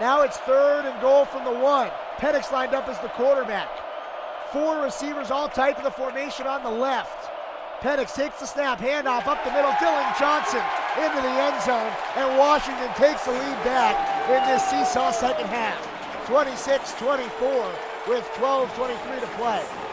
Now it's third and goal from the one. Penix lined up as the quarterback. Four receivers all tight to the formation on the left. Penix takes the snap, handoff up the middle. Dillon Johnson into the end zone, and Washington takes the lead back in this seesaw second half. 26 24 with 12 23 to play.